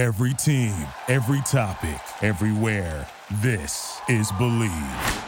Every team, every topic, everywhere. This is Believe.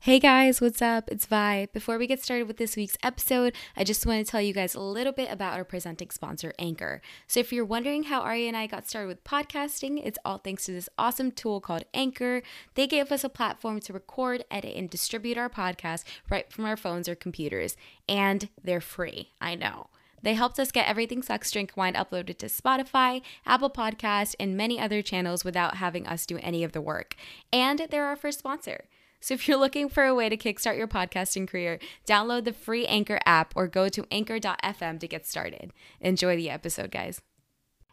Hey guys, what's up? It's Vi. Before we get started with this week's episode, I just want to tell you guys a little bit about our presenting sponsor, Anchor. So, if you're wondering how Ari and I got started with podcasting, it's all thanks to this awesome tool called Anchor. They gave us a platform to record, edit, and distribute our podcast right from our phones or computers, and they're free. I know. They helped us get Everything Sucks Drink Wine uploaded to Spotify, Apple Podcast, and many other channels without having us do any of the work. And they're our first sponsor. So if you're looking for a way to kickstart your podcasting career, download the free Anchor app or go to anchor.fm to get started. Enjoy the episode, guys.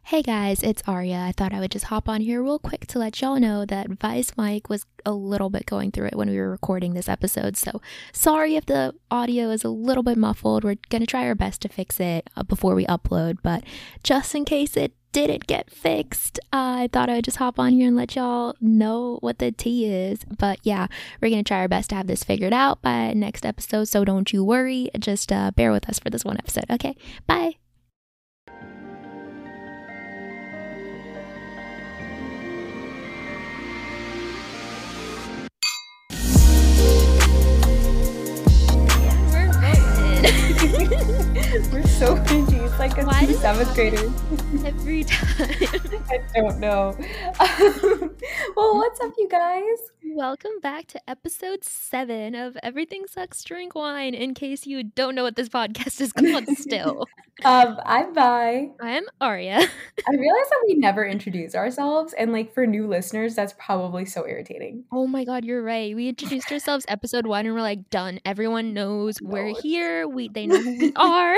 Hey guys, it's Arya. I thought I would just hop on here real quick to let y'all know that Vi's mic was a little bit going through it when we were recording this episode. So sorry if the audio is a little bit muffled. We're going to try our best to fix it uh, before we upload, but just in case it didn't get fixed, uh, I thought I would just hop on here and let y'all know what the tea is. But yeah, we're going to try our best to have this figured out by next episode. So don't you worry. Just uh, bear with us for this one episode. Okay, bye. Seventh graders. Every time. I don't know. well, what's up, you guys? Welcome back to episode seven of Everything Sucks Drink Wine. In case you don't know what this podcast is called, still, Um, I'm Vi. I'm Arya. I realize that we never introduce ourselves, and like for new listeners, that's probably so irritating. Oh my god, you're right. We introduced ourselves episode one, and we're like, done. Everyone knows we're No. here. We they know who we are.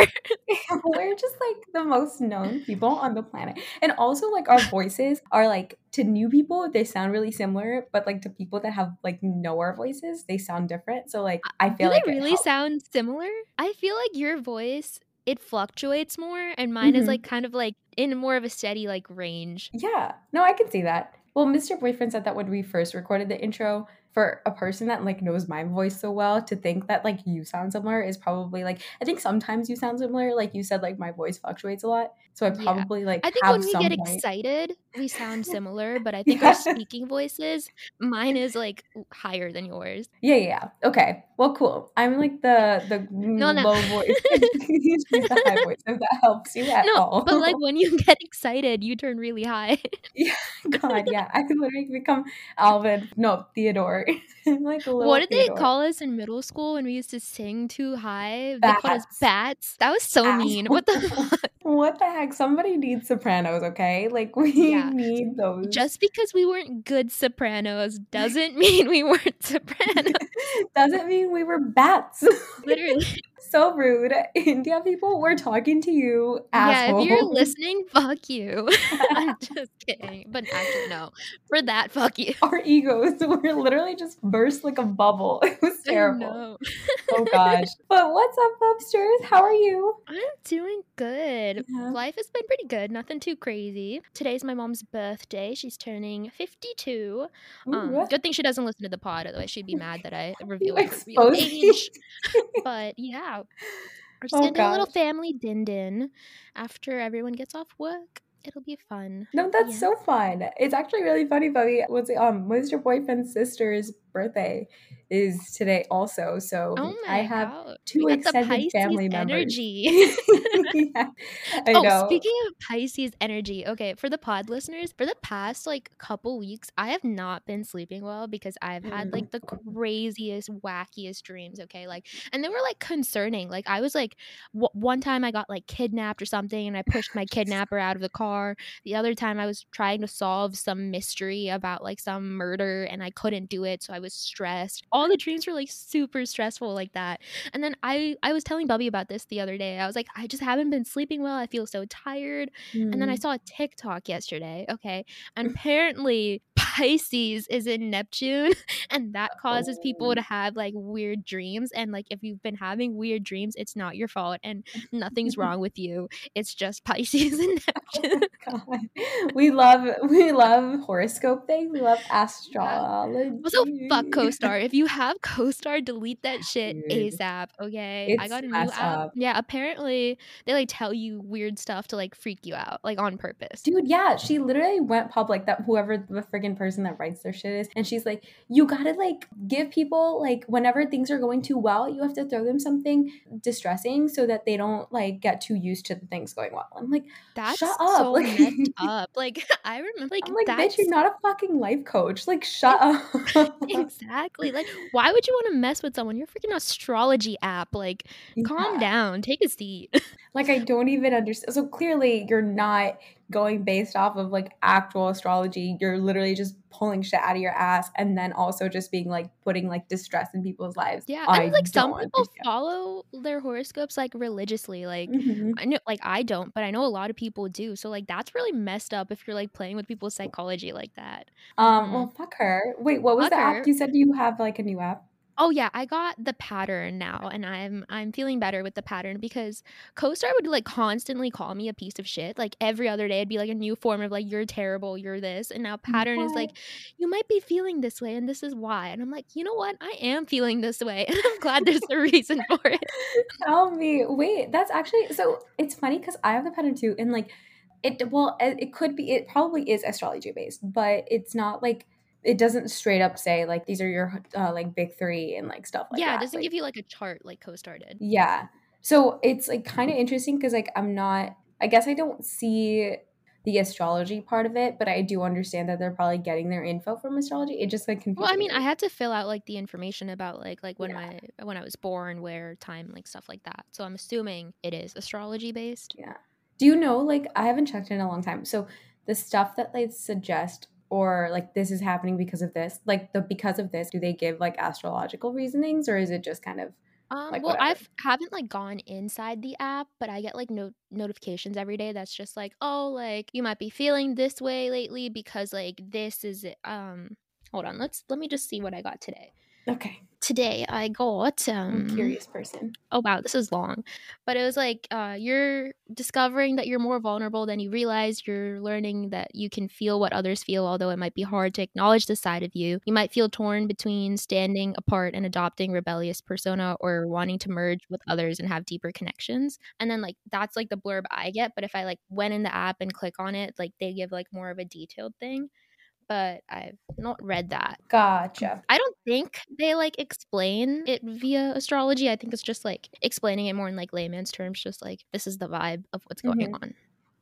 We're just like the most known people on the planet, and also like our voices are like to new people they sound really similar, but like to people that have like know our voices, they sound different. So like I feel they like it really sound similar? I feel like your voice it fluctuates more, and mine is Mhm. like kind of like in more of a steady like range. Yeah, no, I can see that. Well, Mr. Boyfriend said that when we first recorded the intro, for a person that like knows my voice so well, to think that like you sound similar is probably like I think sometimes you sound similar. Like you said, like my voice fluctuates a lot, so I Yeah. probably like I think when we get point- excited, we sound similar, but I think Yeah. our speaking voices, mine is like higher than yours. Yeah, yeah, yeah. Okay. Well, cool. I'm like the the No, no. low voice, the high voice. If that helps you at No, all. but like when you get excited, you turn really high. God, yeah, I could literally become Alvin. No, Theodore. like a little what did they call us in middle school when we used to sing too high? They called us Bats. bats. That was so mean. What the fuck? What the heck? Somebody needs sopranos, okay? Like we Yeah. need those. Just because we weren't good sopranos doesn't mean we weren't sopranos. doesn't mean we were bats. Literally. So rude. India people, we're talking to you, Yeah, if you're listening, fuck you. I'm just kidding. But actually, no. For that, fuck you. Our egos were literally just burst like a bubble. It was terrible. Oh gosh. but what's up, Upstairs? How are you? I'm doing good. Yeah. Life has been pretty good. Nothing too crazy. Today's my mom's birthday. She's turning 52. Ooh, Um, good thing she doesn't listen to the pod, otherwise she'd be mad that I revealed her real age. But yeah, we're just Oh, gonna do a little family din din after everyone gets off work. It'll be fun. No, that's Yeah. so fun. It's actually really funny, Bubby. What's it, um, Mr. Boyfriend's sister's birthday is today also. So Oh I have god. two we extended Pisces family members. energy. yeah, I oh, know. speaking of Pisces energy, okay, for the pod listeners, for the past like couple weeks, I have not been sleeping well because I've had Mm. like the craziest, wackiest dreams, okay? Like, and they were like concerning. Like, I was like, w- one time I got like kidnapped or something and I pushed my kidnapper out of the car. The other time I was trying to solve some mystery about like some murder and I couldn't do it. So I was stressed. All the dreams were like super stressful like that. And then I I was telling Bubby about this the other day. I was like, I just haven't been sleeping well. I feel so tired. And then I Mm. saw a TikTok yesterday. Okay. And apparently Pisces is in Neptune and that causes people Oh. to have like weird dreams. And like if you've been having weird dreams, it's not your fault and nothing's wrong with you. It's just Pisces and oh Neptune. God. we love we love horoscope things. We love astrology. Also, fuck CoStar. If you have CoStar, delete that shit Dude. ASAP. Okay, I got a new app. up. Yeah, apparently they like tell you weird stuff to like freak you out, like on purpose. Dude, yeah, she literally went public that whoever the friggin' person that writes their shit is, and she's like, you gotta like give people like whenever things are going too well, you have to throw them something distressing so that they don't like get too used to the things going well. I'm like, That's Shut up, so like- messed up. Like I remember, like I'm like, bitch, you're not a fucking life coach. Like, shut up. exactly like why would you want to mess with someone? You're a freaking astrology app. Like, calm down, take a seat. Like, I don't even understand. So clearly, you're not going based off of like actual astrology. You're literally just pulling shit out of your ass, and then also just being like putting like distress in people's lives. yeah, I mean, like some people understand. follow their horoscopes like religiously. Like Mhm. I know, like I don't, but I know a lot of people do. So like that's really messed up if you're like playing with people's psychology like that. Um, Mhm. well, fuck her. Wait, what was Fuck the her. app? You said you have like a new app. Oh yeah, I got the pattern now, and I'm I'm feeling better with the pattern because CoStar would like constantly call me a piece of shit. Like every other day, it'd be like a new form of like you're terrible, you're this, and now pattern is like you might be feeling this way, and this is why. And I'm like, you know what? I am feeling this way, and I'm glad there's a reason for it. Tell me. Wait, that's actually so. It's funny because I have the pattern too, and like it. Well, it could be. It probably is astrology based, but it's not like it doesn't straight up say like these are your uh, like big three and like stuff like yeah, that. Yeah, it doesn't Like, give you like a chart like CoStar did. Yeah. So it's like kind of interesting because like I'm not. I guess I don't see the astrology part of it, but I do understand that they're probably getting their info from astrology. It just like. Well, I mean, me. I had to fill out like the information about like like when Yeah. my when I was born, where, time, like stuff like that. So I'm assuming it is astrology based. Yeah. Do you know, like, I haven't checked in a long time. So the stuff that they suggest or like this is happening because of this, like the because of this, do they give like astrological reasonings or is it just kind of Um, Like, well, whatever. I've haven't like gone inside the app, but I get like no notifications every day. That's just like, oh, like you might be feeling this way lately because like this is. Um, hold on, let's let me just see what I got today. Okay? Today I got I'm um. curious person. Oh wow, this is long, but it was like uh, you're discovering that you're more vulnerable than you realize. You're learning that you can feel what others feel, although it might be hard to acknowledge the side of you. You might feel torn between standing apart and adopting rebellious persona, or wanting to merge with others and have deeper connections. And then like that's like the blurb I get. But if I like went in the app and click on it, like they give like more of a detailed thing. But I've not read that. Gotcha. I don't think they like explain it via astrology. I think it's just like explaining it more in like layman's terms, just like this is the vibe of what's going mm-hmm. on.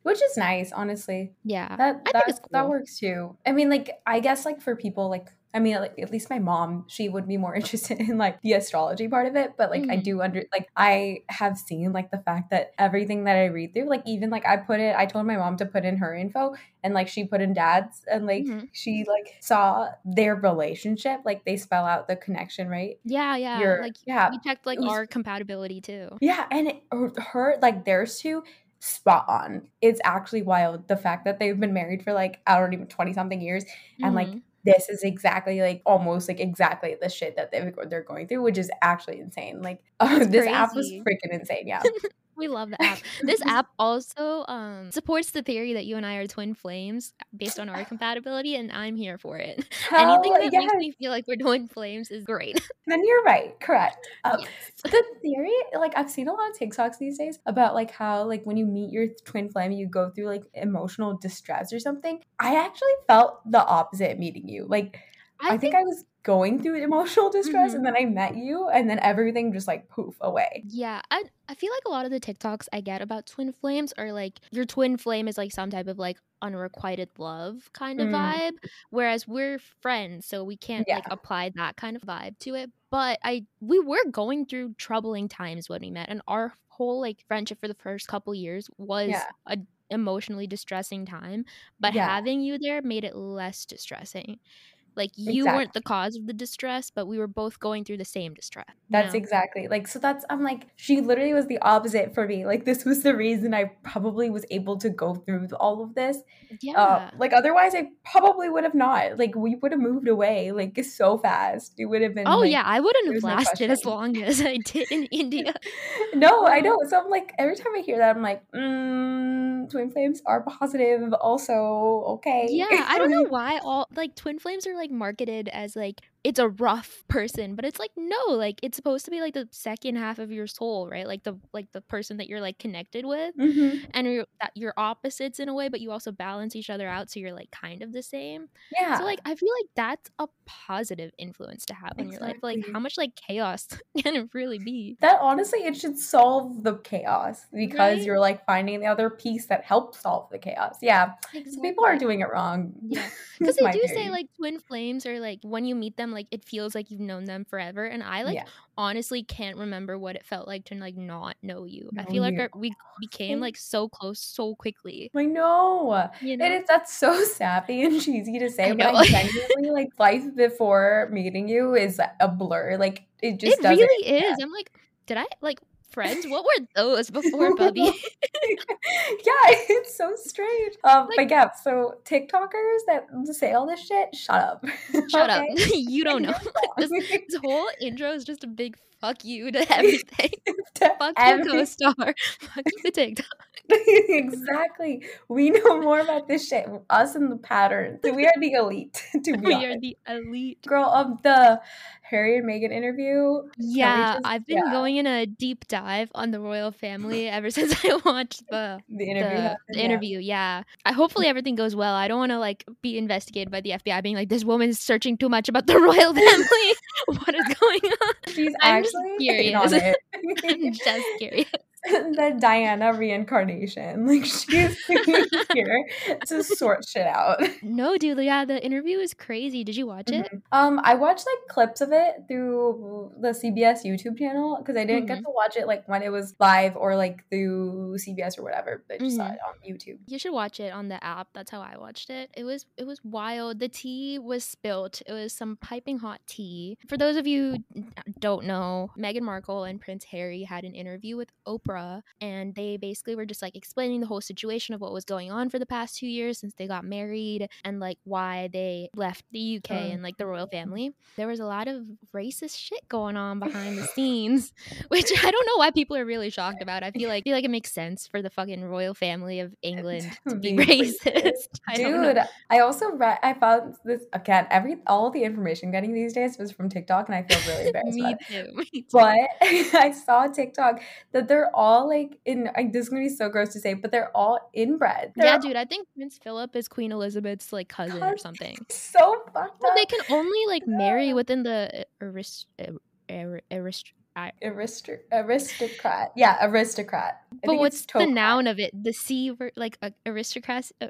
Which is nice, honestly. Yeah. That I think that, it's that works too. I mean, like I guess like for people like I mean, like at least my mom, she would be more interested in like the astrology part of it. But like I Mhm. do under like I have seen like the fact that everything that I read through, like even like I put it, I told my mom to put in her info, and like she put in dad's, and like Mhm. she like saw their relationship, like they spell out the connection, right? Yeah, yeah. Your- like yeah, we checked like was- our compatibility too. Yeah, and it, her- like theirs too spot on. It's actually wild the fact that they've been married for like I don't even 20 something years and like Mhm. This is exactly like almost like exactly the shit that they they're going through, which is actually insane. Like It's this app was freaking insane. Yeah. we love the app. This app also um supports the theory that you and I are twin flames based on our compatibility, and I'm here for it. Anything Hell that yes. makes me feel like we're twin flames is great. Then you're right. Correct. Um, Yes. the theory, like I've seen a lot of TikToks these days about like how like when you meet your twin flame, you go through like emotional distress or something. I actually felt the opposite meeting you. Like I, think, I was going through emotional distress Mhm. and then I met you and then everything just like poof away. Yeah, I I feel like a lot of the TikToks I get about twin flames are like your twin flame is like some type of like unrequited love kind of Mm. vibe, whereas we're friends, so we can't like apply that kind of vibe to it. But I we were going through troubling times when we met, and our whole like friendship for the first couple years was Yeah. a emotionally distressing time. But Yeah. having you there made it less distressing. Like you weren't the cause of the distress, but we were both going through the same distress. you That's know? exactly like so that's I'm like she literally was the opposite for me. Like this was the reason I probably was able to go through all of this. yeah. Uh, like otherwise I probably would have not. Like we would have moved away like so fast. It would have been Oh like, yeah, I wouldn't have there's no lasted as long as I did in India. no, I know. So I'm like, every time I hear that, I'm like, mm, twin flames are positive also. Okay. Yeah, I don't know why all like twin flames are like marketed as like it's a rough person, but it's like no, like it's supposed to be like the second half of your soul, right? Like the like the person that you're like connected with, Mhm. and you're that you're opposites in a way, but you also balance each other out, so you're like kind of the same. Yeah. So like I feel like that's a positive influence to have in your life. Like how much like chaos can it really be? that honestly it should solve the chaos because Right? you're like finding the other piece that helps solve the chaos. Yeah. So people are doing it wrong. Yeah. Because they do say like twin flames are like when you meet them, like it feels like you've known them forever. And I like Yeah. honestly can't remember what it felt like to like not know you. I Know feel like our, we became like so close so quickly. I know. You know? It is that's so sappy and cheesy to say, I but. I genuinely like life before meeting you is a blur. Like it just it really is. I'm like, did I like friends? What were those before Bubby? yeah, it's so strange. Um, Like- but yeah, so TikTokers that say all this shit, shut up. Shut up. You don't know. This, this whole intro is just a big fuck you to everything. To fuck every- co-star. fuck you to TikTok. exactly. We know more about this shit. Us and the patterns. We are the elite, to be We honest. are the elite. Girl of the Harry and Meghan interview. Yeah, just- I've been yeah. going in a deep dive on the royal family ever since I watched the The the, interview. happened, the yeah. interview. Yeah, I hopefully everything goes well. I don't want to like be investigated by the FBI, being like, "This woman's searching too much about the royal family. what is going on?" She's I'm just actually on curious. it. I'm just curious. the Diana reincarnation. Like she's here to sort shit out. No, dude. Yeah, the interview is crazy. Did you watch it? Mhm. Um, I watched like clips of it through the CBS YouTube channel because I didn't get Mhm. to watch it like when it was live or like through CBS or whatever. But I just saw Mhm. it on YouTube. You should watch it on the app. That's how I watched it. It was it was wild. The tea was spilt. It was some piping hot tea. For those of you who don't know, Meghan Markle and Prince Harry had an interview with Oprah and they basically were just like explaining the whole situation of what was going on for the past 2 years since they got married and like why they left the UK Mm. and like the royal family. There was a lot of racist shit going on behind the scenes, which I don't know why people are really shocked about. I feel like I feel like it makes sense for the fucking royal family of England to be Be racist. I. Dude, I also read. I found this again. Every all the information getting these days was from TikTok, and I feel really embarrassed. Me too. Me too. But I saw TikTok that they're all like in. Like, this is gonna be so gross to say, but they're all inbred. yeah, They're dude. I think Prince Philip is Queen Elizabeth's like cousin or something. so fucked Well, up. they can only like marry within the arist- ar- arist- I- Aristo- aristocrat. Yeah, aristocrat. I But what's the noun of it? The C, like uh, uh,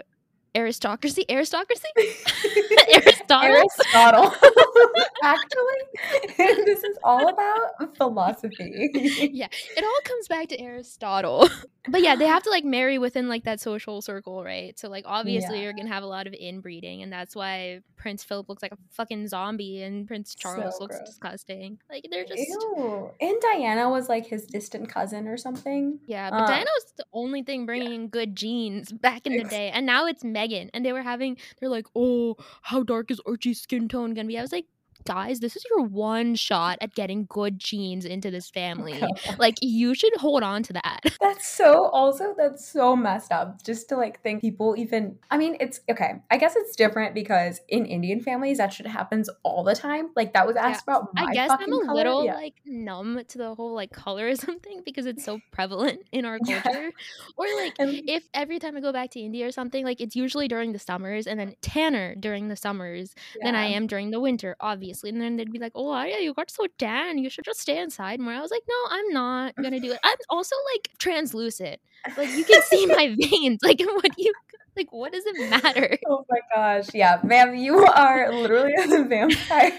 aristocracy, aristocracy, Aristotle. Aristotle. Actually, this is all about philosophy. yeah, it all comes back to Aristotle. but yeah, they have to like marry within like that social circle, right? So like obviously Yeah. you're gonna have a lot of inbreeding, and that's why Prince Philip looks like a fucking zombie, and Prince Charles So looks gross. disgusting. Like they're just. Ew. And Diana was like his distant cousin or something. Yeah, but Uh, Diana was the only thing bringing in good genes back in the day, and now it's Meghan. And they were having, they're like, "Oh, how dark is Archie's skin tone gonna be?" I was like, "Guys, this is your one shot at getting good genes into this family. Like, you should hold on to that." That's so also that's so messed up just to like think people even I mean it's okay. I guess it's different because in Indian families that shit happens all the time. Like that was asked about my I guess I'm a color. little Yeah. like numb to the whole like colorism thing because it's so prevalent in our Yeah. culture. Or like And- if every time I go back to India or something, like it's usually during the summers and then tanner during the summers than I am during the winter, obviously. And then they'd be like, "Oh, Arya, you got so tan. You should just stay inside more." I was like, "No, I'm not gonna do it. I'm also like translucent. Like you can see my veins. Like what do you like? What does it matter?" Oh my gosh. Yeah, ma'am, you are literally a vampire.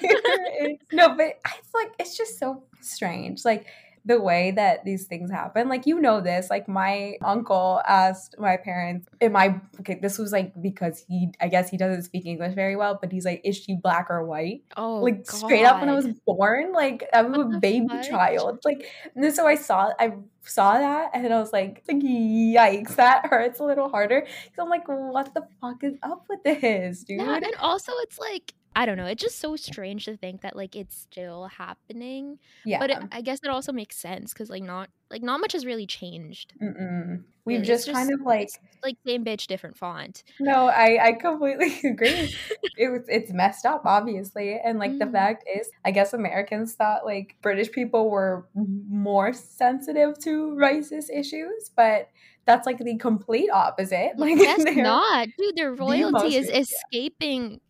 No, but it's like it's just so strange. Like the way that these things happen. Like you know this. Like my uncle asked my parents, Am I okay, this was like because he I guess he doesn't speak English very well, but he's like, Is she black or white? Oh, like straight up when I was born. Like I'm What a baby fuck? child. Like and so I saw I saw that and I was like, like yikes, that hurts a little harder. Because I'm like, what the fuck is up with this, dude? Yeah, and also it's like I don't know. It's just so strange to think that like it's still happening. Yeah. But it, I guess it also makes sense because like not like not much has really changed. Mm-mm. We've It's just, kind of like like same bitch, different font. no, I I completely agree. it was it's messed up, obviously, and like the Mhm. fact is, I guess Americans thought like British people were more sensitive to racist issues, but that's like the complete opposite. Like they're- not, dude. Their royalty is racist, yeah. escaping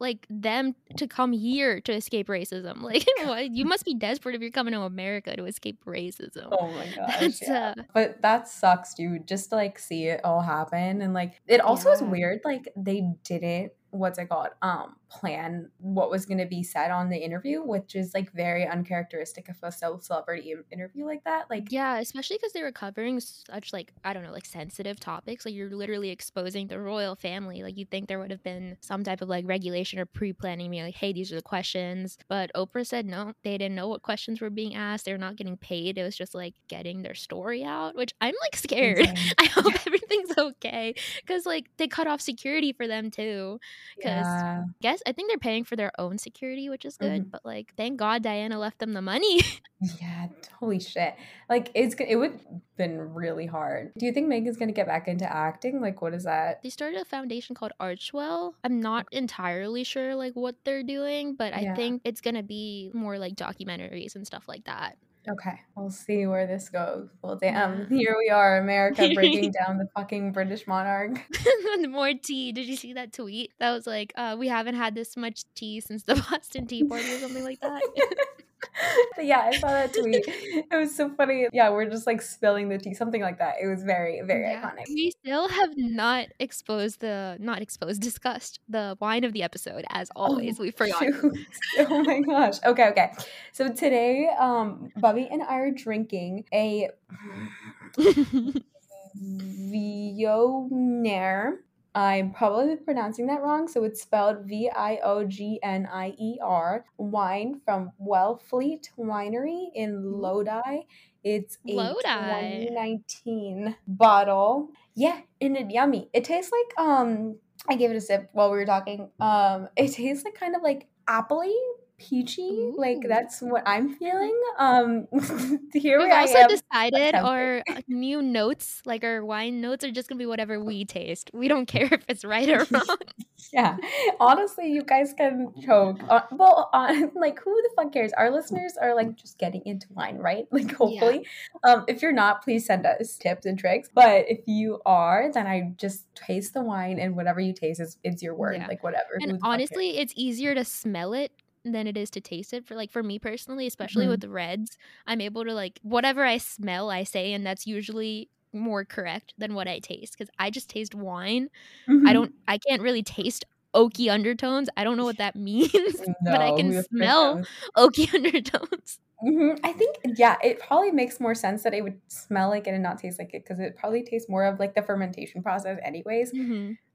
like them to come here to escape racism. Like what? you must be desperate if you're coming to America to escape racism. Oh my gosh. That's yeah. uh, But that sucks, dude. Just to like see it all happen. And like it also is weird, like they didn't what's it called? Um, plan what was gonna be said on the interview, which is like very uncharacteristic of a cel- celebrity interview like that. Like Yeah, especially because they were covering such like I don't know, like sensitive topics. Like you're literally exposing the royal family. Like you'd think there would have been some type of like regulation or pre-planning, being like, "Hey, these are the questions." But Oprah said no, they didn't know what questions were being asked. They were not getting paid. It was just like getting their story out, which I'm like scared. insane. I hope everything's okay because like they cut off security for them too. Because yeah. guess I think they're paying for their own security, which is good. Mhm. But like, thank God Diana left them the money. Yeah, holy shit. Like it's it would been really hard. Do you think Meghan's gonna get back into acting? Like what is that? they started a foundation called Archewell. I'm not entirely sure like what they're doing, but I Yeah. think it's gonna be more like documentaries and stuff like that. Okay, we'll see where this goes. Well, damn, here we are, America breaking down the fucking British monarch. more tea. Did you see that tweet? That was like, uh, we haven't had this much tea since the Boston Tea Party or something like that. But yeah, I saw that tweet. It was so funny. Yeah, we're just like spilling the tea, something like that. It was very, very Yeah. iconic. We still have not exposed the not exposed, discussed the wine of the episode as always. we forgot. Oh my gosh. Okay, okay. So today, um, Bubby and I are drinking a Vioner. I'm probably pronouncing that wrong, so it's spelled V I O G N I E R. Wine from Wellfleet Winery in Lodi. It's a Lodi. 2019 bottle. Yeah, and it's yummy. It tastes like um. I gave it a sip while we were talking. Um, it tastes like kind of like appley, peachy. Like that's what I'm feeling. Um, here We've we also am. decided our uh, new notes, like our wine notes, are just gonna be whatever we taste. We don't care if it's right or wrong. Yeah, honestly, you guys can choke. Uh, well, uh, like, who the fuck cares? Our listeners are like just getting into wine, right? Like, hopefully. Um, if you're not, please send us tips and tricks. But if you are, then I just taste the wine, and whatever you taste is it's your word. Yeah. Like, whatever. And the fuck cares? honestly, it's easier to smell it than it is to taste it. For like for me personally, especially Mhm. with the reds, I'm able to like whatever I smell, I say, and that's usually more correct than what I taste because I just taste wine. I Mhm. don't, I can't really taste oaky undertones. I don't know what that means, but I can who the frick smell oaky undertones. hmm I think, yeah, it probably makes more sense that it would smell like it and not taste like it because it probably tastes more of like the fermentation process, anyways.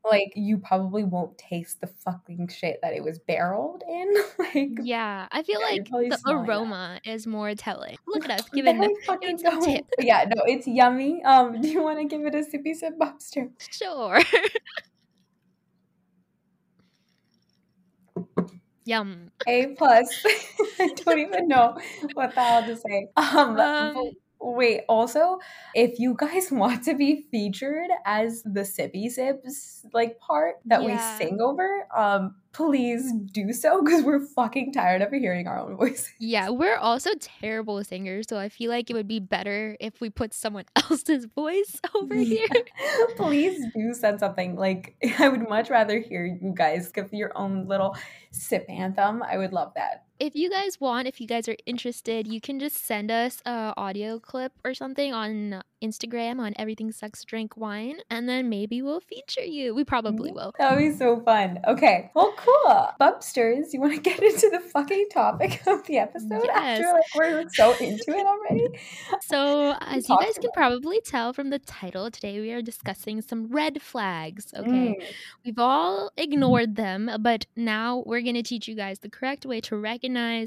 Like, you probably won't taste the fucking shit that it was barreled in. like, Yeah, I feel like the aroma is more telling. Look at us giving we fucking tips. Yeah, no, it's yummy. Um, do you want to give it a sippy sip, Bobster? sure. Yum. A plus. I don't even know what the hell to say. Um, Um, wait. Also, if you guys want to be featured as the sippy sips like part that Yeah. we sing over, um, please do so because we're fucking tired of hearing our own voices. Yeah, we're also terrible singers, so I feel like it would be better if we put someone else's voice over here. Please do send something. Like I would much rather hear you guys give your own little sip anthem. I would love that. If you guys want, if you guys are interested, you can just send us a audio clip or something on Instagram on Everything Sucks Drink Wine, and then maybe we'll feature you. We probably will. That would be so fun. Okay. Well, cool. Bubsters, you want to get into the fucking topic of the episode Yes. after like we're so into it already? So, as you guys can probably tell from the title, today we are discussing some red flags. Okay. Mm, We've all ignored them, but now we're going to teach you guys the correct way to recognize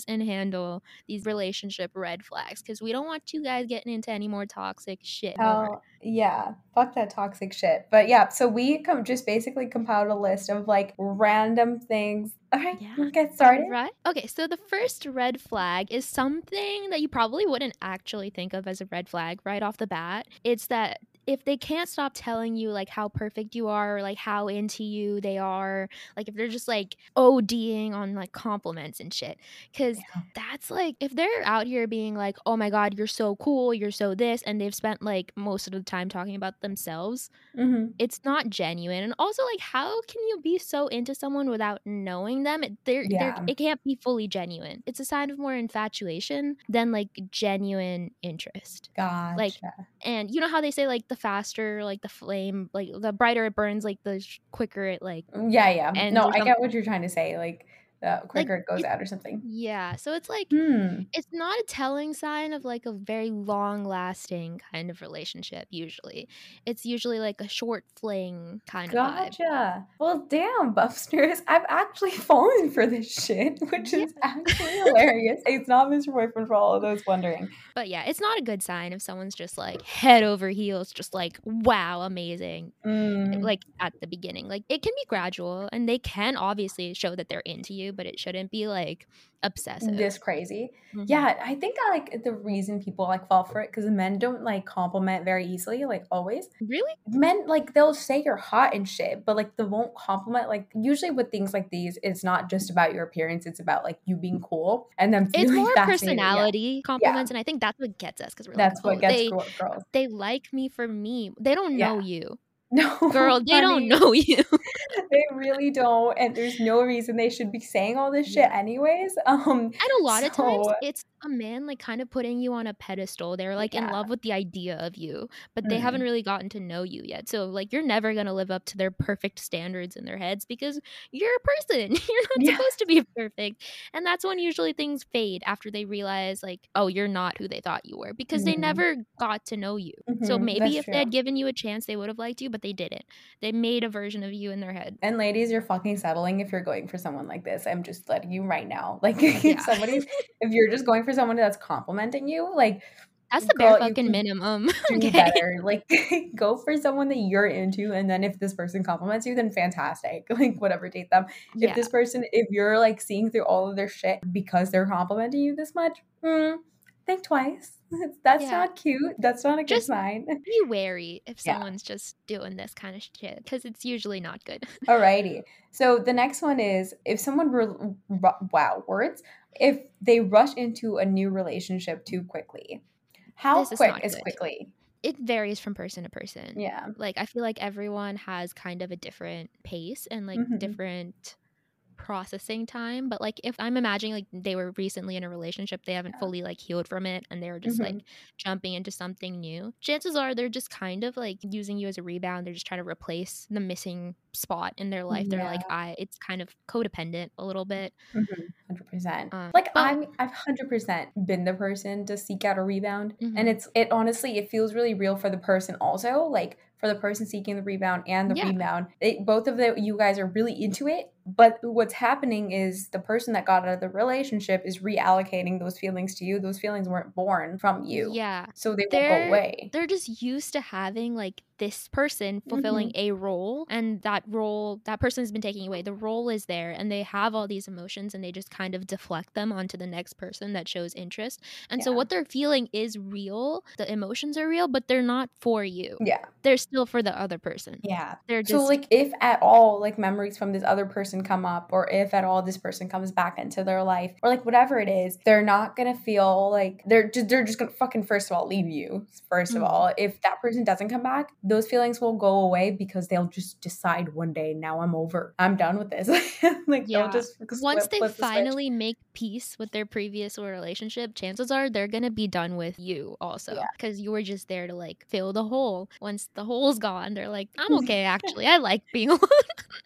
and handle these relationship red flags because we don't want you guys getting into any more toxic shit. more. Yeah, fuck that toxic shit. But yeah, so we come just basically compiled a list of like random things. All right, Yeah. let's get started. Right? Okay, so the first red flag is something that you probably wouldn't actually think of as a red flag right off the bat. It's that if they can't stop telling you like how perfect you are or like how into you they are, like if they're just like ODing on like compliments and shit. Cause Yeah. that's like if they're out here being like, oh my god, you're so cool, you're so this, and they've spent like most of the time talking about themselves, hmm it's not genuine and also like how can you be so into someone without knowing them it, they're, they're- it can't be fully genuine it's a sign of more infatuation than like genuine interest Gotcha. and you know how they say like the faster like the flame like the brighter it burns like the sh- quicker it like yeah, yeah. and no, I get what you're trying to say. Like, the quicker it goes out or something. yeah so it's like Hmm. it's not a telling sign of like a very long lasting kind of relationship usually it's usually like a short fling kind of vibe Gotcha. Well, damn, Buffsters. I've actually fallen for this shit, which is actually hilarious. It's not Mr. Boyfriend for all of those wondering. But yeah, it's not a good sign if someone's just like head over heels, just like, wow, amazing. Mm, Like at the beginning. Like it can be gradual and they can obviously show that they're into you, but it shouldn't be like obsessive. this crazy. Mhm. Yeah, I think I like the reason people like fall for it because men don't like compliment very easily, like always. Really? Men like they'll say you're hot and shit, but like they won't compliment. Like usually with things like these, it's not just about your appearance; it's about like you being cool and then It's more fascinated. Yeah, personality compliments, and I think that's what gets us because we're That's like, what oh, gets they, girls. they like me for me. They don't know you. No, Girl, they honey, don't know you. they really don't, and there's no reason they should be saying all this shit anyways. Um, And a lot of times it's a man like kind of putting you on a pedestal. They're like in love with the idea of you, but they Mm. haven't really gotten to know you yet. So like you're never going to live up to their perfect standards in their heads because you're a person. you're not Yeah. supposed to be perfect. And that's when usually things fade after they realize like, "Oh, you're not who they thought you were" because they Mhm. never got to know you. So Mhm, maybe that's if they had given you a chance, they would have liked you, but they didn't. They made a version of you in their head. And ladies, you're fucking settling if you're going for someone like this. I'm just letting you right now. Like Yeah. if somebody's if you're just going for someone that's complimenting you, like That's the bare fucking minimum. okay. better. Like go for someone that you're into and then if this person compliments you, then fantastic. Like whatever, date them. Yeah. If this person if you're like seeing through all of their shit because they're complimenting you this much, hmm, think twice. That's Yeah. not cute. That's not a good Just- sign. be wary if Yeah. someone's just doing this kind of shit because it's usually not good. Alrighty. So the next one is if someone ru- wow words if they rush into a new relationship too quickly. How This quick not is quickly? It varies from person to person. Yeah. Like I feel like everyone has kind of a different pace and like Mhm. different processing time but like if i'm imagining like they were recently in a relationship they haven't fully like healed from it and they were just like jumping into something new chances are they're just kind of like using you as a rebound they're just trying to replace the missing spot in their life they're like i it's kind of codependent a little bit Hundred percent. Um, Like but- I'm, I've hundred percent been the person to seek out a rebound, Mhm. and it's it honestly it feels really real for the person also like for the person seeking the rebound and the Yeah. rebound. It, both of the you guys are really into it, but what's happening is the person that got out of the relationship is reallocating those feelings to you. Those feelings weren't born from you, yeah. So they won't They're- go away. they're just used to having like this person fulfilling Mm-hmm. a role and that role that person has been taking away. The role is there and they have all these emotions and they just kind of deflect them onto the next person that shows interest. And so what they're feeling is real. The emotions are real but they're not for you. Yeah, they're still for the other person. Yeah. they're just So like if at all like memories from this other person come up or if at all this person comes back into their life or like whatever it is, they're not to feel like they're just they're just to fucking first of all leave you. First of Mhm. all, if that person doesn't come back, those feelings will go away because they'll just decide one day, now I'm over. I'm done with this. like Yeah. they'll just flip- once they flip the switch. finally make peace with their previous relationship, chances are they're gonna be done with you also Yeah. because you were just there to like fill the hole. Once the hole's gone, they're like, I'm okay actually. I like being alone.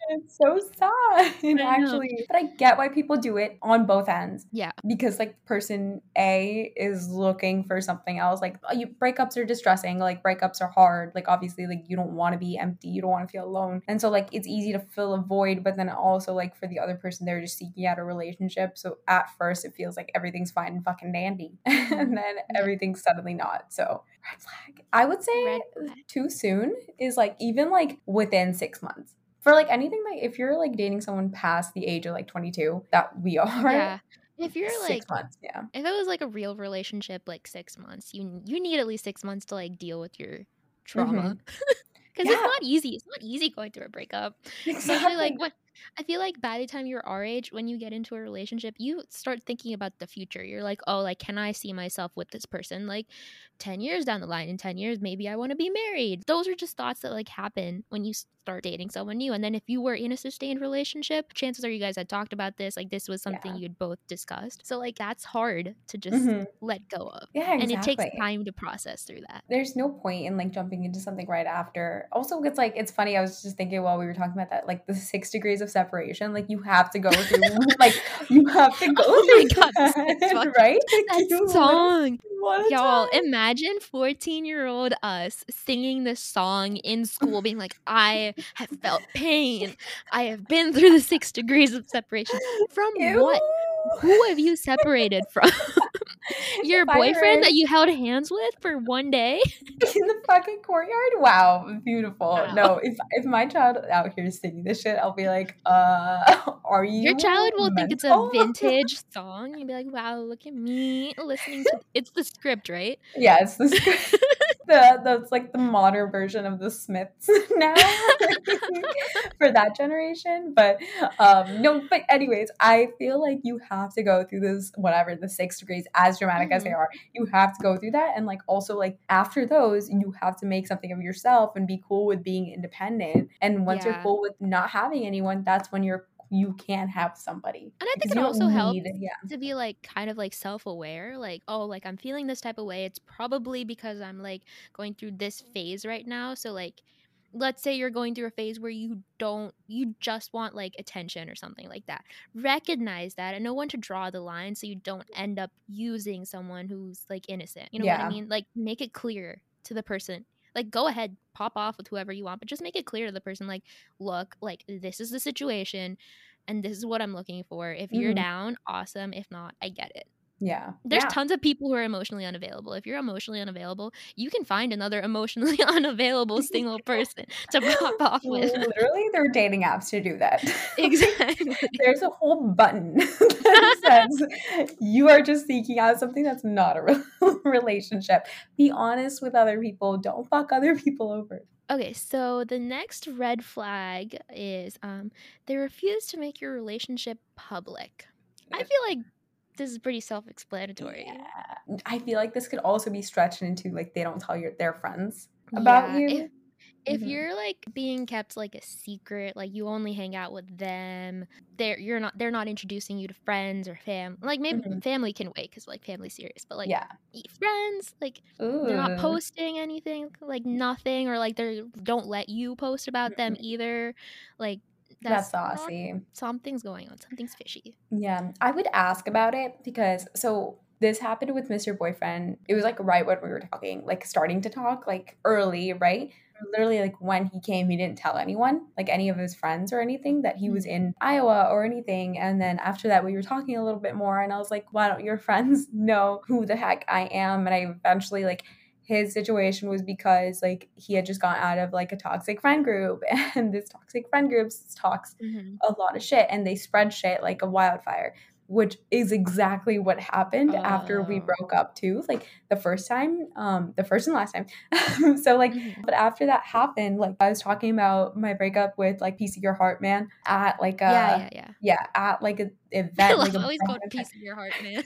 It's so sad, actually. But I get why people do it on both ends. yeah, because like person A is looking for something else. Like uh, you, breakups are distressing. Like breakups are hard. Like obviously, like you don't want to be empty. You don't want to feel alone. And so like it's easy to fill a void. But then also like for the other person, they're just seeking out a relationship. So at at first it feels like everything's fine and fucking dandy. Mm-hmm. and then everything's suddenly not. So red flag. I would say too soon is like even like within six months. For like anything like if you're like dating someone past the age of like 22 that we are, Yeah. If you're like six months, yeah. if it was like a real relationship like 6 months, you you need at least 6 months to like deal with your trauma. Cuz Yeah. it's not easy. It's not easy going through a breakup. Especially like what I feel like by the time you're our age, when you get into a relationship, you start thinking about the future. You're like, oh, like, can I see myself with this person like 10 years down the line? In 10 years, maybe I want to be married. Those are just thoughts that like happen when you start dating someone new. And then if you were in a sustained relationship, chances are you guys had talked about this. Like, this was something Yeah. you'd both discussed. So, like, that's hard to just Mhm. let go of. Yeah, exactly. And it takes time to process through that. there's no point in like jumping into something right after. Also, it's like it's funny. I was just thinking while we were talking about that, like the six degrees of separation. Like you have to go through, like you have to oh go Oh through God, that, right? That you song. What a Y'all, time. imagine 14 year old us singing this song in school, being like, I have felt pain. I have been through the six degrees of separation. From what? Who have you separated from? Your If boyfriend that you held hands with for one day? in the fucking courtyard. Wow, beautiful. Wow. No, if if my child out here singing this shit, I'll be like, uh, are you? Your child will think it's a vintage song and be like, wow, look at me listening to it's The Script, right? Yeah, it's the the that's like the modern version of the Smiths now for that generation. But um no, but anyways, I feel like you have to go through this whatever the six degrees, as dramatic as they Mhm. are, you have to go through that. And like also like after those, you have to make something of yourself and be cool with being independent. And once you're cool with not having anyone, that's when you're you can't have somebody. And I think it also helps Yeah. to be like kind of like self-aware like oh like i'm feeling this type of way. It's probably because i'm like going through this phase right now. So like let's say you're going through a phase where you don't you just want like attention or something like that. Recognize that and know when to draw the line so you don't end up using someone who's like innocent. You know what i mean? Like make it clear to the person like go ahead pop off with whoever you want but just make it clear to the person like look like this is the situation and this is what i'm looking for. If you're Mhm. down awesome. If not i get it Yeah. there's yeah. tons of people who are emotionally unavailable if you're emotionally unavailable you can find another emotionally unavailable single person to pop off with Literally, there are dating apps to do that. exactly There's a whole button that says you are just seeking out something that's not a re- relationship. Be honest with other people. Don't fuck other people over. Okay, so the next red flag is um they refuse to make your relationship public. I feel like this is pretty self-explanatory. Yeah. I feel like this could also be stretched into like they don't tell your their friends about Yeah, you. If, if Mhm. you're like being kept like a secret, like you only hang out with them, they're you're not they're not introducing you to friends or fam. Like maybe Mhm. family can wait because like family's serious, but like yeah. friends, like they're not posting anything, like nothing, or like they don't let you post about them either. Like That's that's, saucy. something's going on. Something's fishy. Yeah, I would ask about it because so this happened with Mr. Boyfriend. It was like right when we were talking, like starting to talk, like early, right? Literally, like when he came, he didn't tell anyone, like any of his friends or anything, that he was mm-hmm. in Iowa or anything. And then after that, we were talking a little bit more, and I was like, why don't your friends know who the heck I am? And I eventually, like, his situation was because like he had just gone out of like a toxic friend group and this toxic friend group talks a lot of shit and they spread shit like a wildfire which is exactly what happened after we Oh. broke up too like the first time um the first and last time so like Mhm. but after that happened like i was talking about my breakup with like piece of your heart man at like a yeah, yeah, yeah. yeah, at like an event like a how he's brown called piece of your heart, man.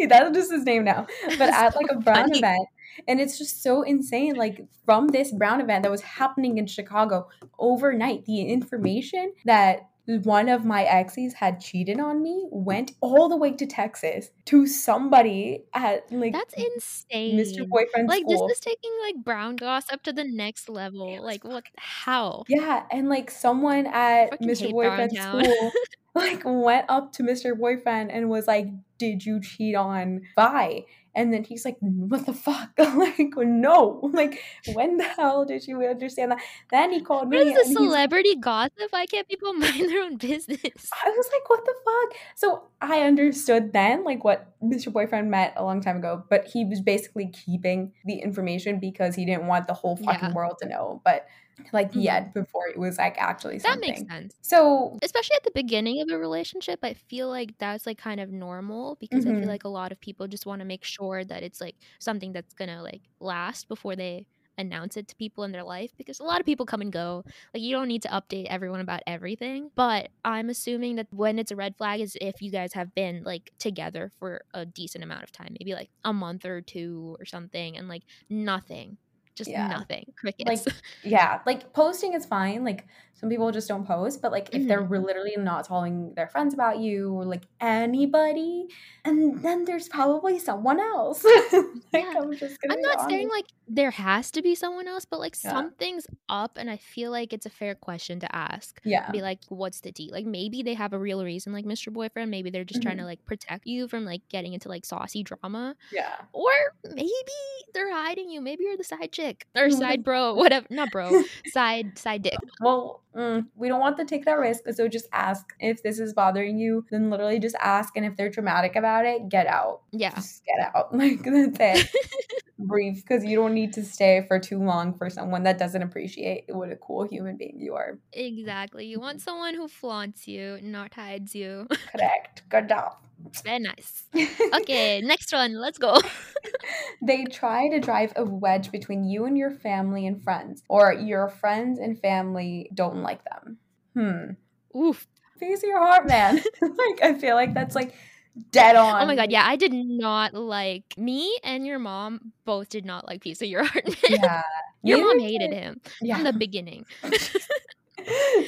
Yeah, that's just his name now but at like a brown funny. event and it's just so insane like from this brown event that was happening in chicago overnight the information that one of my exes had cheated on me went all the way to texas to somebody at like That's insane. mr boyfriend's Like school this is taking like brown gossip up to the next level. was Like what? How? yeah and like someone at mr hate boyfriend's school like went up to mr boyfriend and was like did you cheat on vi And then he's like, what the fuck? like, no. Like, when the hell did you understand that? Then he called me. What is he's- celebrity gossip? Why can't people mind their own business? I was like, what the fuck? So I understood then, like, what Mr. Boyfriend met a long time ago, but he was basically keeping the information because he didn't want the whole fucking Yeah. world to know. But, like, Mhm. yet before it was, like, actually something. That makes sense. So, Especially at the beginning of a relationship, I feel like that's like kind of normal because I Mhm. feel like a lot of people just want to make sure that it's like something that's gonna like last before they announce it to people in their life because a lot of people come and go. Like you don't need to update everyone about everything. But I'm assuming that when it's a red flag is if you guys have been like together for a decent amount of time, maybe like a month or two or something, and like nothing. Just Yeah. nothing. Crickets. yeah, like, posting is fine. Like, some people just don't post, but, like, if they're Mm-hmm. literally not telling their friends about you or, like, anybody, and then there's probably someone else. like, Yeah. I'm I'm not saying like there has to be someone else, but like Yeah. something's up, and I feel like it's a fair question to ask. Yeah. Be like, what's the tea? Like maybe they have a real reason, like Mr. Boyfriend. Maybe they're just trying Mhm. to like protect you from like getting into like saucy drama, Yeah. or maybe they're hiding you. Maybe you're the side chick or Mhm. side bro, whatever. Not bro, side side dick. Well, mm, we don't want to take that risk, so just ask if this is bothering you. Then literally just ask, and if they're dramatic about it, get out. Yeah. Just get out. Like that's it. Brief, because you don't need to stay for too long for someone that doesn't appreciate what a cool human being you are. Exactly. You want someone who flaunts you, not hides you. Correct. Good job. It's very nice. Okay, next one. Let's go. they try to drive a wedge between you and your family and friends, or your friends and family don't like them. Hmm. Oof. Of your heart, man. like I feel like that's like dead on. Oh my god, yeah, I did not like me and your mom both did not like Piece of Your Heart. Man. Yeah. your mom did- hated him Yeah. from the beginning.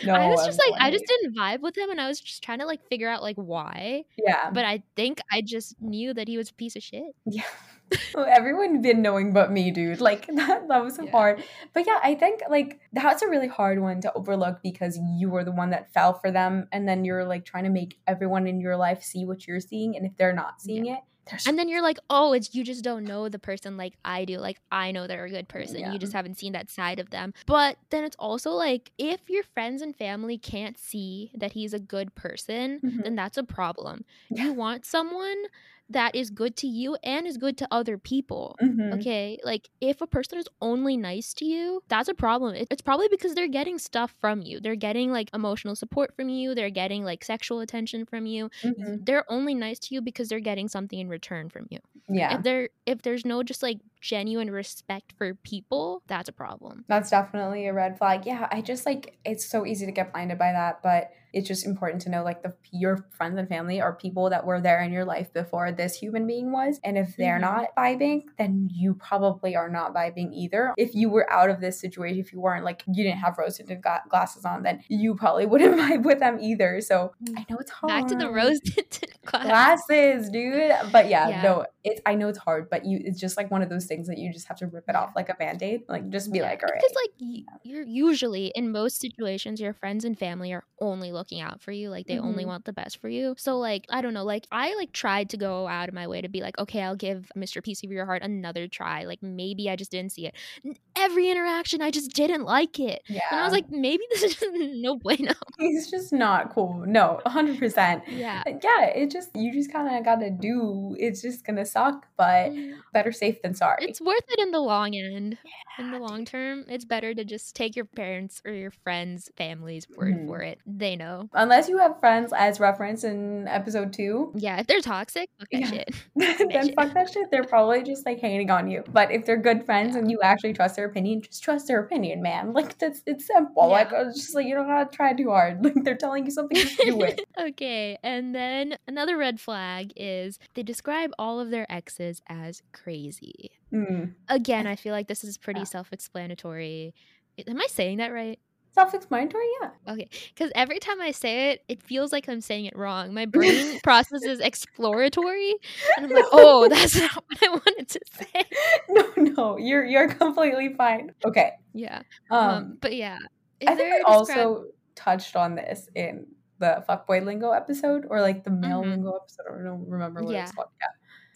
No, I was just like, I just didn't vibe with him, and I was just trying to like figure out like why. Yeah. But I think I just knew that he was a piece of shit. Yeah. Well, Everyone been knowing but me, dude. Like that, that was so Yeah. hard. But yeah, I think like that's a really hard one to overlook because you were the one that fell for them, and then you're like trying to make everyone in your life see what you're seeing, and if they're not seeing it, they're And then you're like, oh, it's you just don't know the person like I do. Like I know they're a good person. Yeah. You just haven't seen that side of them. But then it's also like if your friends and family can't see that he's a good person, Mhm. then that's a problem. Yeah. You want someone that is good to you and is good to other people. Mhm. Okay, like if a person is only nice to you, that's a problem. It's probably because they're getting stuff from you. They're getting like emotional support from you. They're getting like sexual attention from you. Mhm. They're only nice to you because they're getting something in return from you. yeah. If there if there's no just like genuine respect for people, that's a problem. That's definitely a red flag. Yeah, I just like it's so easy to get blinded by that, but it's just important to know like the your friends and family are people that were there in your life before this human being was, and if they're Mhm. not vibing, then you probably are not vibing either. If you were out of this situation, if you weren't like you didn't have rose tinted gla- glasses on, then you probably wouldn't vibe with them either. So I know it's hard. Back to the rose tinted glass. glasses, dude. But yeah, Yeah. no, it's I know it's hard, but you it's just like one of those things that you just have to rip it off like a band-aid. Like just be like, all right. Because like you're usually in most situations, your friends and family are only looking out for you. Like they only Mhm. want the best for you. So like I don't know. Like I like tried to go out of my way to be like, okay, I'll give Mr. Piece of Your Heart another try. Like maybe I just didn't see it. Every interaction, I just didn't like it. Yeah. And I was like, maybe this is just no bueno. he's just not cool. No, 100%. Yeah. Yeah, it just, you just kind of got to do, it's just going to suck, but better safe than sorry. It's worth it in the long end. in the long term, it's better to just take your parents or your friends' family's word Mhm. for it. They know. Unless you have friends as reference in episode two, Yeah, if they're toxic, fuck that Yeah. shit. then shit. fuck that shit. They're probably just like hating on you. But if they're good friends and you actually trust their opinion, just trust their opinion, man. Like that's it's simple. Like Yeah. it's just like you don't gotta try too hard. Like they're telling you something, do it. okay, and then another red flag is they describe all of their exes as crazy. Mm. Again, I feel like this is pretty Yeah. self explanatory. Am I saying that right? Self-explanatory, yeah. Okay, because every time I say it, it feels like I'm saying it wrong. My brain processes exploratory, and I'm like, oh, that's not what I wanted to say. No, no, you're you're completely fine. Okay. Yeah. Um, Um, but yeah. If I think I described- also touched on this in the fuckboy lingo episode or like the male Mhm. lingo episode. I don't remember what Yeah. it's called. Yeah.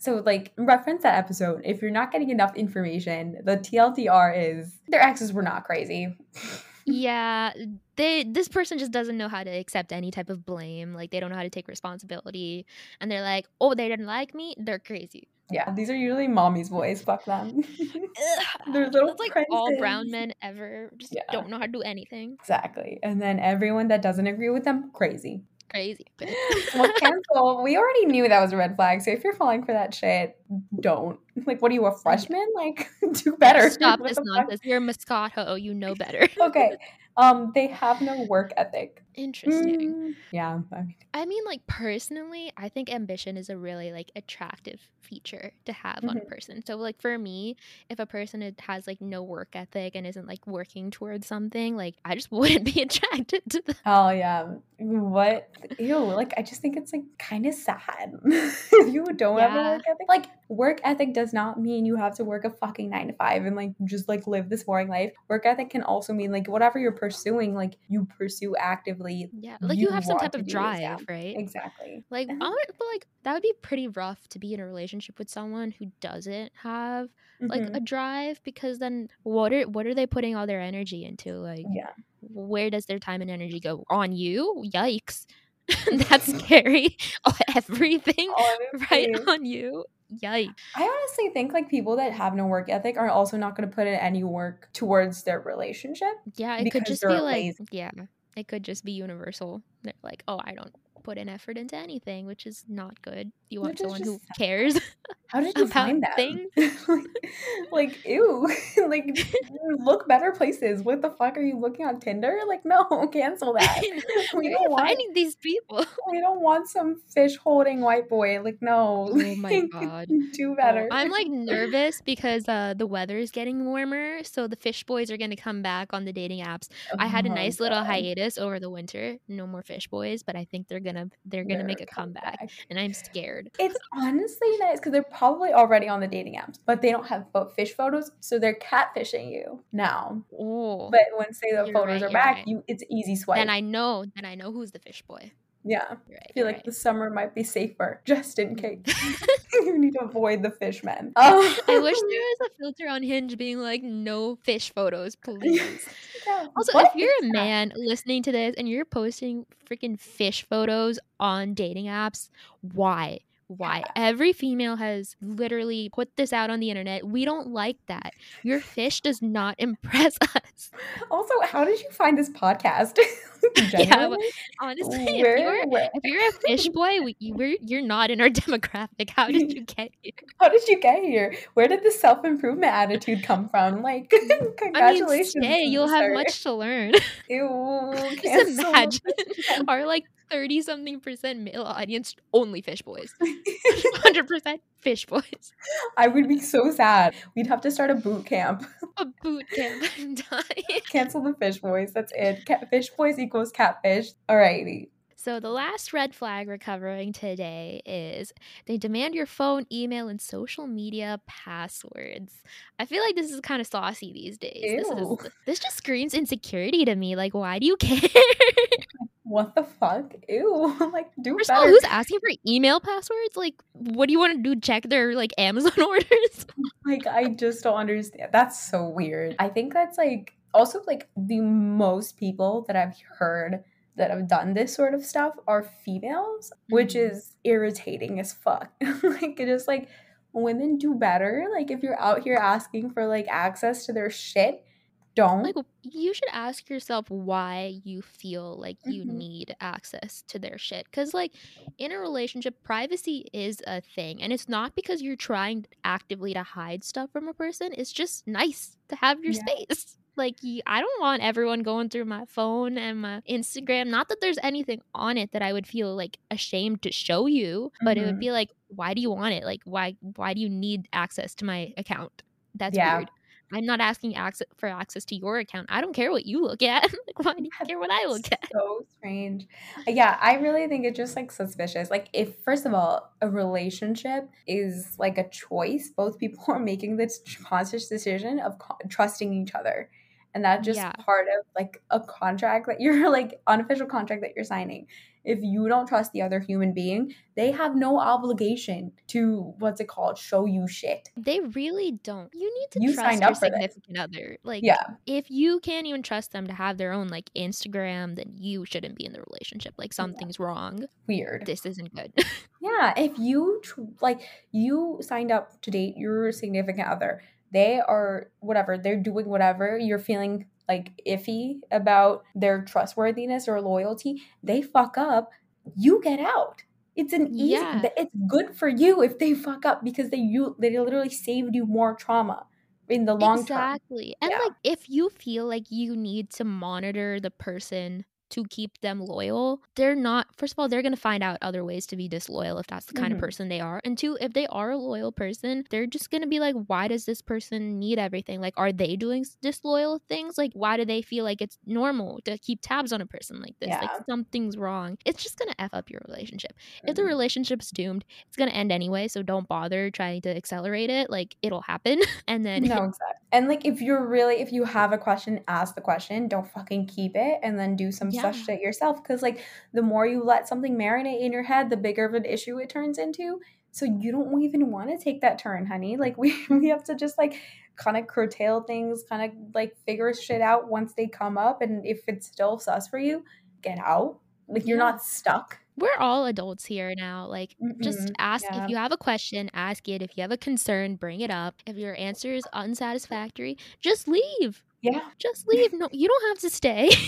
So, like, reference that episode. If you're not getting enough information, the TLDR is their exes were not crazy. yeah, they this person just doesn't know how to accept any type of blame. Like they don't know how to take responsibility, and they're like, "Oh, they didn't like me. They're crazy." Yeah, these are usually mommy's boys. Fuck them. They're little That's like princes. all brown men ever just Yeah. don't know how to do anything. Exactly. And then everyone that doesn't agree with them, crazy. Crazy. well, cancel. We already knew that was a red flag. So if you're falling for that shit, don't. Like, what are you, a freshman? Like, do better. Stop this nonsense. You're a Moscato. You know better. Okay. Um, they have no work ethic. Interesting. Mm, yeah. I mean, I mean, like personally, I think ambition is a really like attractive feature to have on a Mhm. person. So, like for me, if a person has like no work ethic and isn't like working towards something, like I just wouldn't be attracted to them. oh yeah. What? Ew. Like, I just think it's like kind of sad. if you don't have a work ethic, like work ethic does not mean you have to work a fucking nine to five and like just like live this boring life. Work ethic can also mean like whatever you're pursuing, like you pursue actively. Yeah, like you, You have some type of drive, yeah. right? Exactly. Like. I would, but like that would be pretty rough to be in a relationship with someone who doesn't have like Mhm. a drive because then what are what are they putting all their energy into? Like, yeah. where does their time and energy go on you? Yikes. That's scary. Everything right on you. Yikes. I honestly think like people that have no work ethic are also not going to put in any work towards their relationship. Yeah, it could just be they're like lazy. yeah, it could just be universal. They're like, oh, I don't put an effort into anything, which is not good. You want someone who just sad. cares. How did you find that? things? like, ew. like, look better places. What the fuck are you looking on Tinder? Like, no, cancel that. We don't want. finding these people? We don't want some fish holding white boy. Like, no. Oh my God. Do Oh, better. I'm like nervous because uh, the weather is getting warmer, so the fish boys are gonna come back on the dating apps. I had a Oh, nice little hiatus over the winter. No more fish boys, but I think they're gonna they're gonna They're make a coming comeback, and I'm scared. It's honestly nice because they're probably already on the dating apps, but they don't have fish photos, so they're catfishing you now. Oh, But when say the photos right, are back, right. you it's easy swipe. And I know then I know who's the fish boy. Yeah, right. I feel like the summer might be safer just in mm. case. you need to avoid the fishmen. Oh, I wish there was a filter on Hinge being like no fish photos, please. Yeah, Also, what if you're a man listening to this and you're posting freaking fish photos on dating apps, why? Why? Every female has literally put this out on the internet. We don't like that. Your fish does not impress us. Also, how did you find this podcast? Yeah, Genuinely? Honestly, if Where- you're where- if you're a fish boy, we, you, we're, you're not in our demographic. How did you get here? how did you get here? Where did the self improvement attitude come from? Like, I mean, congratulations. stay. You'll have much to learn. Ew, Just imagine our like 30 something percent male audience only fish boys. 100% fish boys. I would be so sad. We'd have to start a boot camp. A boot camp. I'm dying. Cancel the fish boys. That's it. Cat- fish boys equals catfish. Alrighty. So the last red flag we're covering today is they demand your phone, email, and social media passwords. I feel like this is kind of saucy these days. This is this just screams insecurity to me. Like, why do you care? What the fuck? Ew. like, do First of all, better. who's asking for email passwords? Like, what do you want to do? Check their like Amazon orders? like, I just don't understand. That's so weird. I think that's like also like the most people that I've heard that have done this sort of stuff are females, which Mhm. is irritating as fuck. like, it is like women do better. Like, if you're out here asking for like access to their shit, don't. like you should ask yourself why you feel like you Mhm. need access to their shit because like in a relationship privacy is a thing and it's not because you're trying actively to hide stuff from a person it's just nice to have your Yeah. space like I don't want everyone going through my phone and my instagram not that there's anything on it that i would feel like ashamed to show you but it would Mhm. be like why do you want it like why why do you need access to my account that's Yeah. weird I'm not asking access for access to your account. I don't care what you look at. like, why do you care what I look at? so strange. Yeah, I really think it's just like suspicious. Like, if first of all, a relationship is like a choice, both people are making this conscious decision of co- trusting each other. And that's just Yeah. part of like a contract that you're like unofficial contract that you're signing. If you don't trust the other human being, they have no obligation to what's it called? Show you shit. They really don't. You need to You trust signed your up for this. significant other. Like, Yeah. if you can't even trust them to have their own like Instagram, then you shouldn't be in the relationship. Like, something's wrong. Weird. This isn't good. Yeah, if you tr- like you signed up to date your significant other, they are whatever, they're doing whatever, you're feeling like iffy about their trustworthiness or loyalty, they fuck up, you get out. It's an easy Yeah. it's good for you if they fuck up because they you they literally saved you more trauma in the long term. exactly. And Yeah. like, if you feel like you need to monitor the person to keep them loyal, they're not, first of all, they're going to find out other ways to be disloyal if that's the kind Mhm. of person they are. And two, if they are a loyal person, they're just going to be like, why does this person need everything? Like, are they doing disloyal things? Like, why do they feel like it's normal to keep tabs on a person like this? Yeah. Like, something's wrong. It's just going to F up your relationship. If the Mhm. relationship's doomed, it's going to end anyway. So don't bother trying to accelerate it. Like, it'll happen. And then, No, exactly. And like, if you're really, if you have a question, ask the question. Don't fucking keep it, and then do some such Yeah. shit yourself. Because like, the more you let something marinate in your head, the bigger of an issue it turns into. So you don't even want to take that turn, honey. Like we we have to just like kind of curtail things, kind of like figure shit out once they come up. And if it's still sus for you, get out. Like you're Yeah. not stuck. We're all adults here now. Like, just Mm-mm. ask Yeah. if you have a question, ask it. If you have a concern, bring it up. If your answer is unsatisfactory, just leave. Yeah. Just leave. No, you don't have to stay.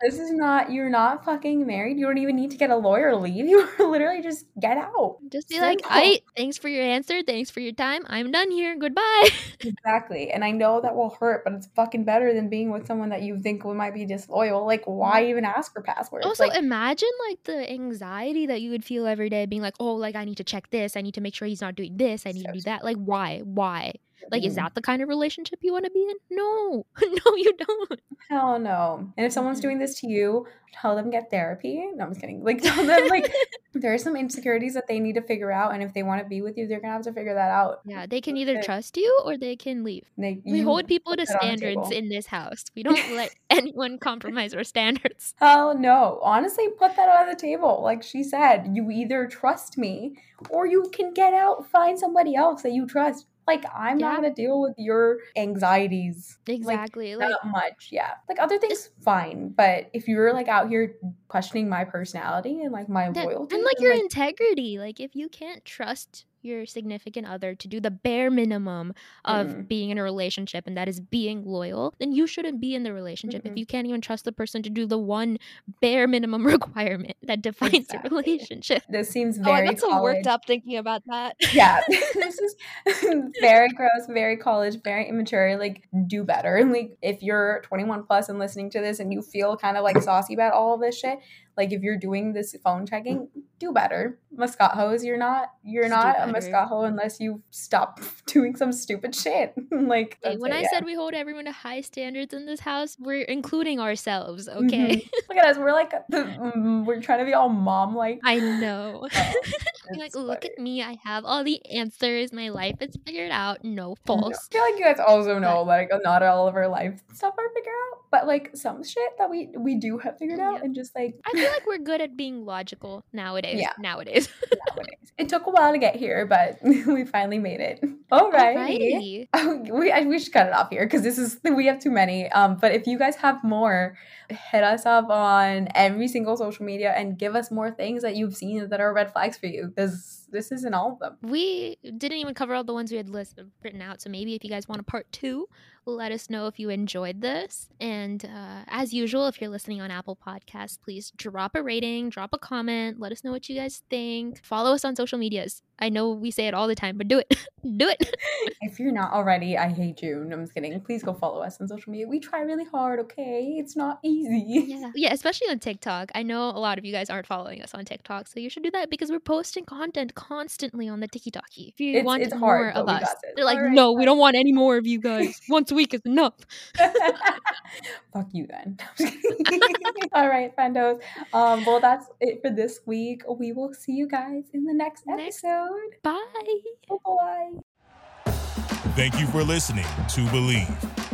This is not, you're not fucking married. You don't even need to get a lawyer to leave. You literally just get out. just be like, I thanks for your answer. Thanks for your time. I'm done here. Goodbye. Exactly. And I know that will hurt, but it's fucking better than being with someone that you think might be disloyal. Like, why even ask for passwords? also, like, imagine like the anxiety that you would feel every day being like, oh, like I need to check this. I need to make sure he's not doing this. I need to do that. Like, why? Why? Like, is mm, that the kind of relationship you want to be in? No, no, you don't. hell no. And if someone's Mhm. doing this to you, tell them get therapy. No, I'm just kidding. Like, tell them, like, there are some insecurities that they need to figure out. And if they want to be with you, they're going to have to figure that out. Yeah, they can either trust you or they can leave. They, We hold people to put that on the standards in this house. We don't let anyone compromise our standards. Hell no. Honestly, put that on the table. Like she said, you either trust me or you can get out, find somebody else that you trust. Like, I'm Yeah. not to deal with your anxieties. Exactly. Like, not much. Yeah. Like, other things, fine. But if you're like out here questioning my personality and like my that- loyalty, and like then, your integrity. Like if you can't trust your significant other to do the bare minimum of Mm. being in a relationship and that is being loyal, then you shouldn't be in the relationship. Mhm. If you can't even trust the person to do the one bare minimum requirement that defines Exactly. a relationship. this seems very Oh, I got so worked up thinking about that. yeah this is very gross very college very immature like do better and like if you're 21 plus and listening to this and you feel kind of like saucy about all of this shit like if you're doing this phone checking do better mascot hose you're not you're Just not a mascot hoe unless you stop doing some stupid shit like when it, I yeah. said we hold everyone to high standards in this house, we're including ourselves, Mhm. okay? look at us we're like mm, we're trying to be all mom like I know. You're like, It's look at me. I have all the answers. My life is figured out. No, No. false. I feel like you guys also know like not all of our life stuff are figured out, but like some shit that we we do have figured out, Yeah. and just like I feel like we're good at being logical nowadays. Yeah. Nowadays. nowadays, it took a while to get here, but we finally made it. All right. Alrighty. we, I, we should cut it off here because this is we have too many. Um, but if you guys have more, hit us up on every single social media and give us more things that you've seen that are red flags for you because this isn't all of them. We didn't even cover all the ones we had list written out. So maybe if you guys want a part two, let us know if you enjoyed this. And uh, as usual, if you're listening on Apple Podcasts, please drop a rating, drop a comment, let us know what you guys think. Follow us on social medias. I know we say it all the time, but do it. do it. If you're not already, I hate you. No, I'm just kidding. Please go follow us on social media. We try really hard, okay? It's not easy. Yeah. Yeah, especially on TikTok. I know a lot of you guys aren't following us on TikTok, so you should do that because we're posting content constantly on the TikTok. If you It's- want it's more hard, of us, they're like, Alright, no, we don't want any more of you guys. Once a week is enough. Fuck you then. All right, friendos. Um, well, that's it for this week. We will see you guys in the next Next- episode. Bye. Bye bye. Thank you for listening to Bleav.